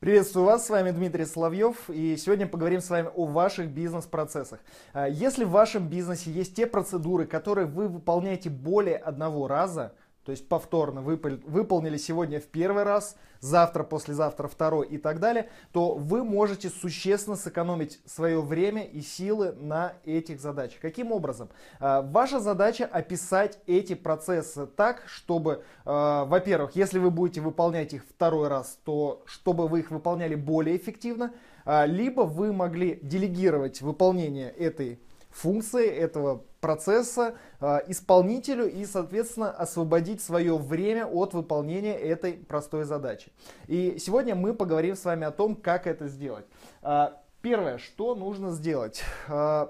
Приветствую вас, с вами Дмитрий Соловьев, и сегодня поговорим с вами о ваших бизнес-процессах. А, если в вашем бизнесе есть те процедуры, которые вы выполняете более одного раза, то есть повторно выполнили сегодня в первый раз, завтра, послезавтра второй и так далее, то вы можете существенно сэкономить свое время и силы на этих задачах. Каким образом? А, ваша задача описать эти процессы так, чтобы, а, во-первых, если вы будете выполнять их второй раз, то чтобы вы их выполняли более эффективно, а, либо вы могли делегировать выполнение этой функции этого процесса э, исполнителю и, соответственно, освободить свое время от выполнения этой простой задачи. И сегодня мы поговорим с вами о том, как это сделать. Э, первое, что нужно сделать? Э,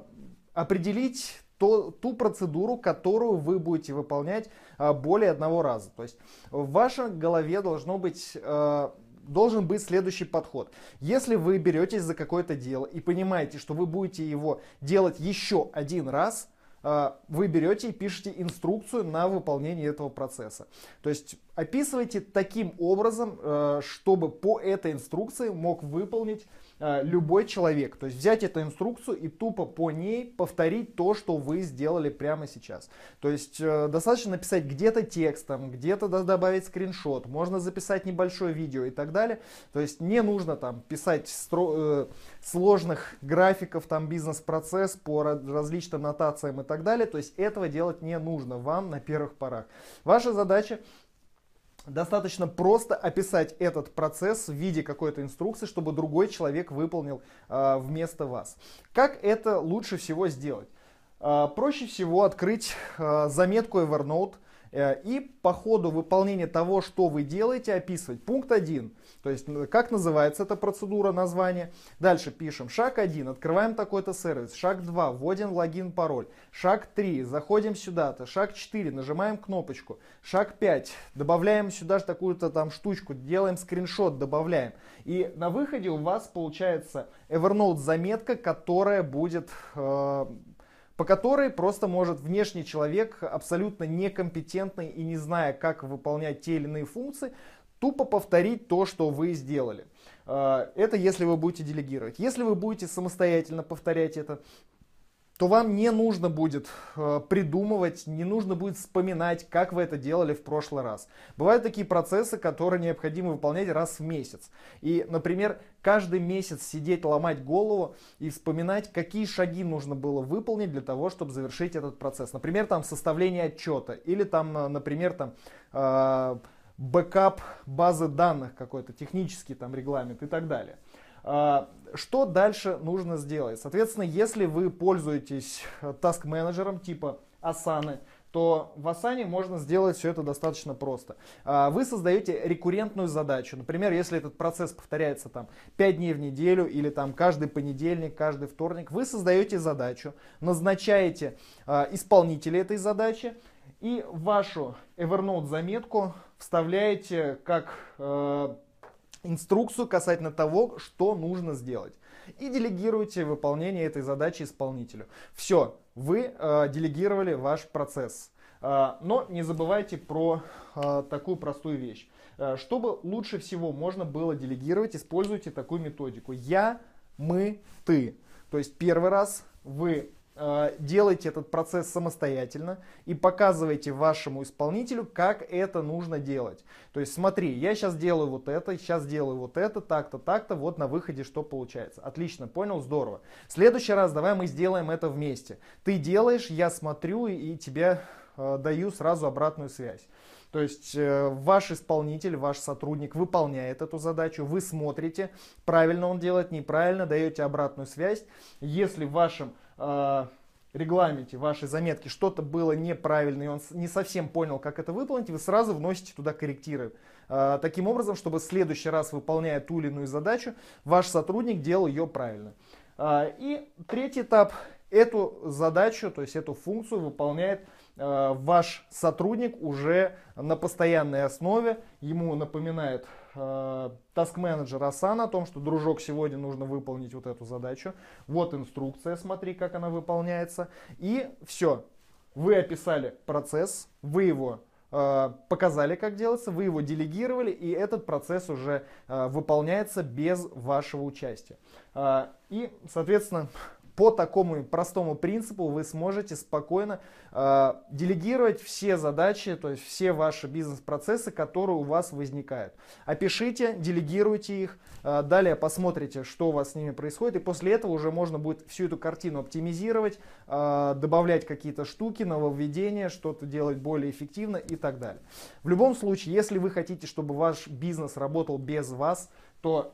определить то, ту процедуру, которую вы будете выполнять э, более одного раза. То есть в вашей голове должно быть э, должен быть следующий подход. Если вы беретесь за какое-то дело и понимаете, что вы будете его делать еще один раз, вы берете и пишете инструкцию на выполнение этого процесса. То есть описывайте таким образом, э, чтобы по этой инструкции мог выполнить Э, любой человек. То есть взять эту инструкцию и тупо по ней повторить то, что вы сделали прямо сейчас. То есть э, достаточно написать где-то текстом, где-то добавить скриншот, можно записать небольшое видео и так далее. То есть не нужно там писать стро- э, сложных графиков, там бизнес-процесс по различным нотациям и так далее. То есть этого делать не нужно вам на первых порах. Ваша задача достаточно просто описать этот процесс в виде какой-то инструкции, чтобы другой человек выполнил э, вместо вас. Как это лучше всего сделать? Э, проще всего открыть э, заметку Evernote, и по ходу выполнения того, что вы делаете, описывать. Пункт 1, то есть как называется эта процедура, название. Дальше пишем шаг 1, открываем такой-то сервис. Шаг 2, вводим логин, пароль. Шаг 3, заходим сюда-то. Шаг 4, нажимаем кнопочку. Шаг 5, добавляем сюда же такую-то там штучку, делаем скриншот, добавляем. И на выходе у вас получается Evernote заметка, которая будет э, по которой просто может внешний человек, абсолютно некомпетентный и не зная, как выполнять те или иные функции, тупо повторить то, что вы сделали. А, это если вы будете делегировать. Если вы будете самостоятельно повторять это, то вам не нужно будет э, придумывать, не нужно будет вспоминать, как вы это делали в прошлый раз. Бывают такие процессы, которые необходимо выполнять раз в месяц. И, например, каждый месяц сидеть, ломать голову и вспоминать, какие шаги нужно было выполнить для того, чтобы завершить этот процесс. Например, там составление отчета или там, например, там э, бэкап базы данных какой-то, технический там регламент и так далее. А, что дальше нужно сделать? Соответственно, если вы пользуетесь task менеджером типа Asana, то в Asana можно сделать все это достаточно просто. А, вы создаете рекуррентную задачу. Например, если этот процесс повторяется там 5 дней в неделю или там каждый понедельник, каждый вторник, вы создаете задачу, назначаете а, исполнителя этой задачи и вашу Evernote заметку вставляете как инструкцию касательно того, что нужно сделать. И делегируйте выполнение этой задачи исполнителю. Все, вы э, делегировали ваш процесс. Э, но не забывайте про э, такую простую вещь. Э, чтобы лучше всего можно было делегировать, используйте такую методику. Я, мы, ты. То есть первый раз вы делайте этот процесс самостоятельно и показывайте вашему исполнителю, как это нужно делать. То есть смотри, я сейчас делаю вот это, сейчас делаю вот это, так-то, так-то, вот на выходе что получается. Отлично, понял, здорово. В следующий раз давай мы сделаем это вместе. Ты делаешь, я смотрю и тебе э, даю сразу обратную связь. То есть э, ваш исполнитель, ваш сотрудник выполняет эту задачу, вы смотрите, правильно он делает, неправильно, даете обратную связь. Если в вашем э, регламенте вашей заметки что-то было неправильно, и он не совсем понял, как это выполнить, вы сразу вносите туда корректиры. Э, таким образом, чтобы в следующий раз, выполняя ту или иную задачу, ваш сотрудник делал ее правильно. Э, и третий этап. Эту задачу, то есть эту функцию выполняет Э, ваш сотрудник уже на постоянной основе ему напоминает э, task менеджер Asana о том, что дружок сегодня нужно выполнить вот эту задачу. Вот инструкция, смотри, как она выполняется. И все. Вы описали процесс, вы его э, показали, как делается, вы его делегировали, и этот процесс уже э, выполняется без вашего участия. И, соответственно, по такому простому принципу вы сможете спокойно э, делегировать все задачи, то есть все ваши бизнес-процессы, которые у вас возникают. Опишите, делегируйте их, э, далее посмотрите, что у вас с ними происходит, и после этого уже можно будет всю эту картину оптимизировать, э, добавлять какие-то штуки, нововведения, что-то делать более эффективно и так далее. В любом случае, если вы хотите, чтобы ваш бизнес работал без вас, то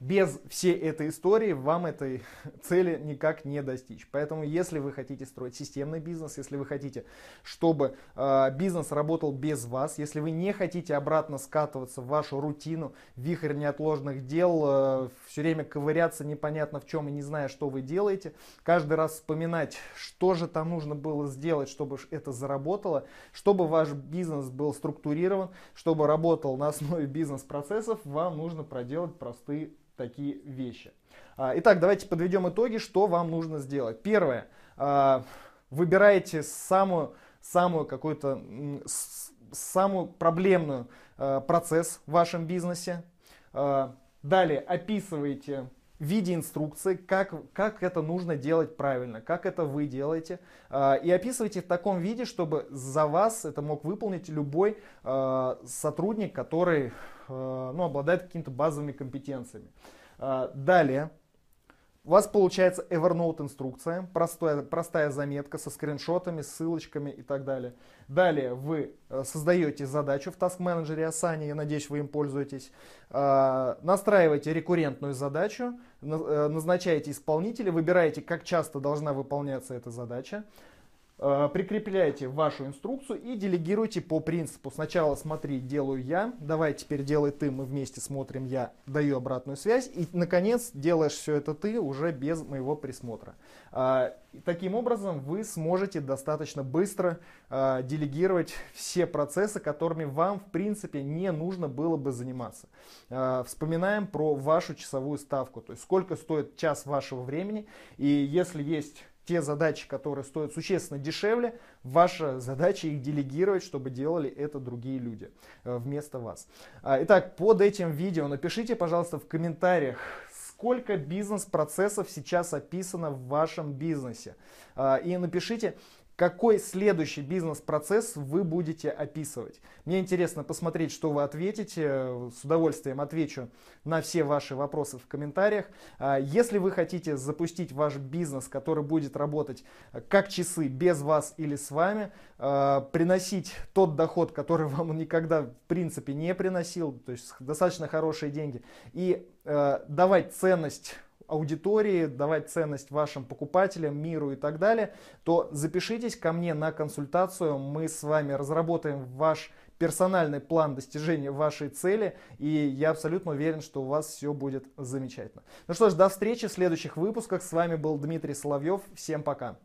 без всей этой истории вам этой цели никак не достичь. Поэтому, если вы хотите строить системный бизнес, если вы хотите, чтобы э, бизнес работал без вас, если вы не хотите обратно скатываться в вашу рутину, вихрь неотложных дел, э, все время ковыряться непонятно в чем и не зная, что вы делаете, каждый раз вспоминать, что же там нужно было сделать, чтобы это заработало, чтобы ваш бизнес был структурирован, чтобы работал на основе бизнес-процессов, вам нужно проделать простые такие вещи. А, итак, давайте подведем итоги, что вам нужно сделать. Первое. А, выбираете самую, самую какую-то, самую проблемную а, процесс в вашем бизнесе. Далее описываете в виде инструкции, как, как это нужно делать правильно, как это вы делаете. И описывайте в таком виде, чтобы за вас это мог выполнить любой сотрудник, который ну, обладает какими-то базовыми компетенциями. Э, далее, у вас получается Evernote инструкция, простая, простая заметка со скриншотами, ссылочками и так далее. Далее вы э, создаете задачу в Task Manager Asana, я надеюсь, вы им пользуетесь. Настраиваете рекуррентную задачу, назначаете исполнителя, выбираете, как часто должна выполняться эта задача. Э, прикрепляйте вашу инструкцию и делегируйте по принципу сначала смотри, делаю я, давай теперь делай ты, мы вместе смотрим я, даю обратную связь и наконец делаешь все это ты уже без моего присмотра. Э, таким образом вы сможете достаточно быстро э, делегировать все процессы, которыми вам в принципе не нужно было бы заниматься. Вспоминаем про вашу часовую ставку, то есть сколько стоит час вашего времени и если есть те задачи, которые стоят существенно дешевле, ваша задача их делегировать, чтобы делали это другие люди э, вместо вас. А, итак, под этим видео напишите, пожалуйста, в комментариях, сколько бизнес-процессов сейчас описано в вашем бизнесе. А, и напишите, какой следующий бизнес-процесс вы будете описывать. Мне интересно посмотреть, что вы ответите. С удовольствием отвечу на все ваши вопросы в комментариях. А, если вы хотите запустить ваш бизнес, который будет работать как часы без вас или с вами, а, приносить тот доход, который вам никогда в принципе не приносил, то есть достаточно хорошие деньги, и а, давать ценность аудитории, давать ценность вашим покупателям, миру и так далее, то запишитесь ко мне на консультацию. Мы с вами разработаем ваш персональный план достижения вашей цели, и я абсолютно уверен, что у вас все будет замечательно. Ну что ж, до встречи в следующих выпусках. С вами был Дмитрий Соловьев. Всем пока.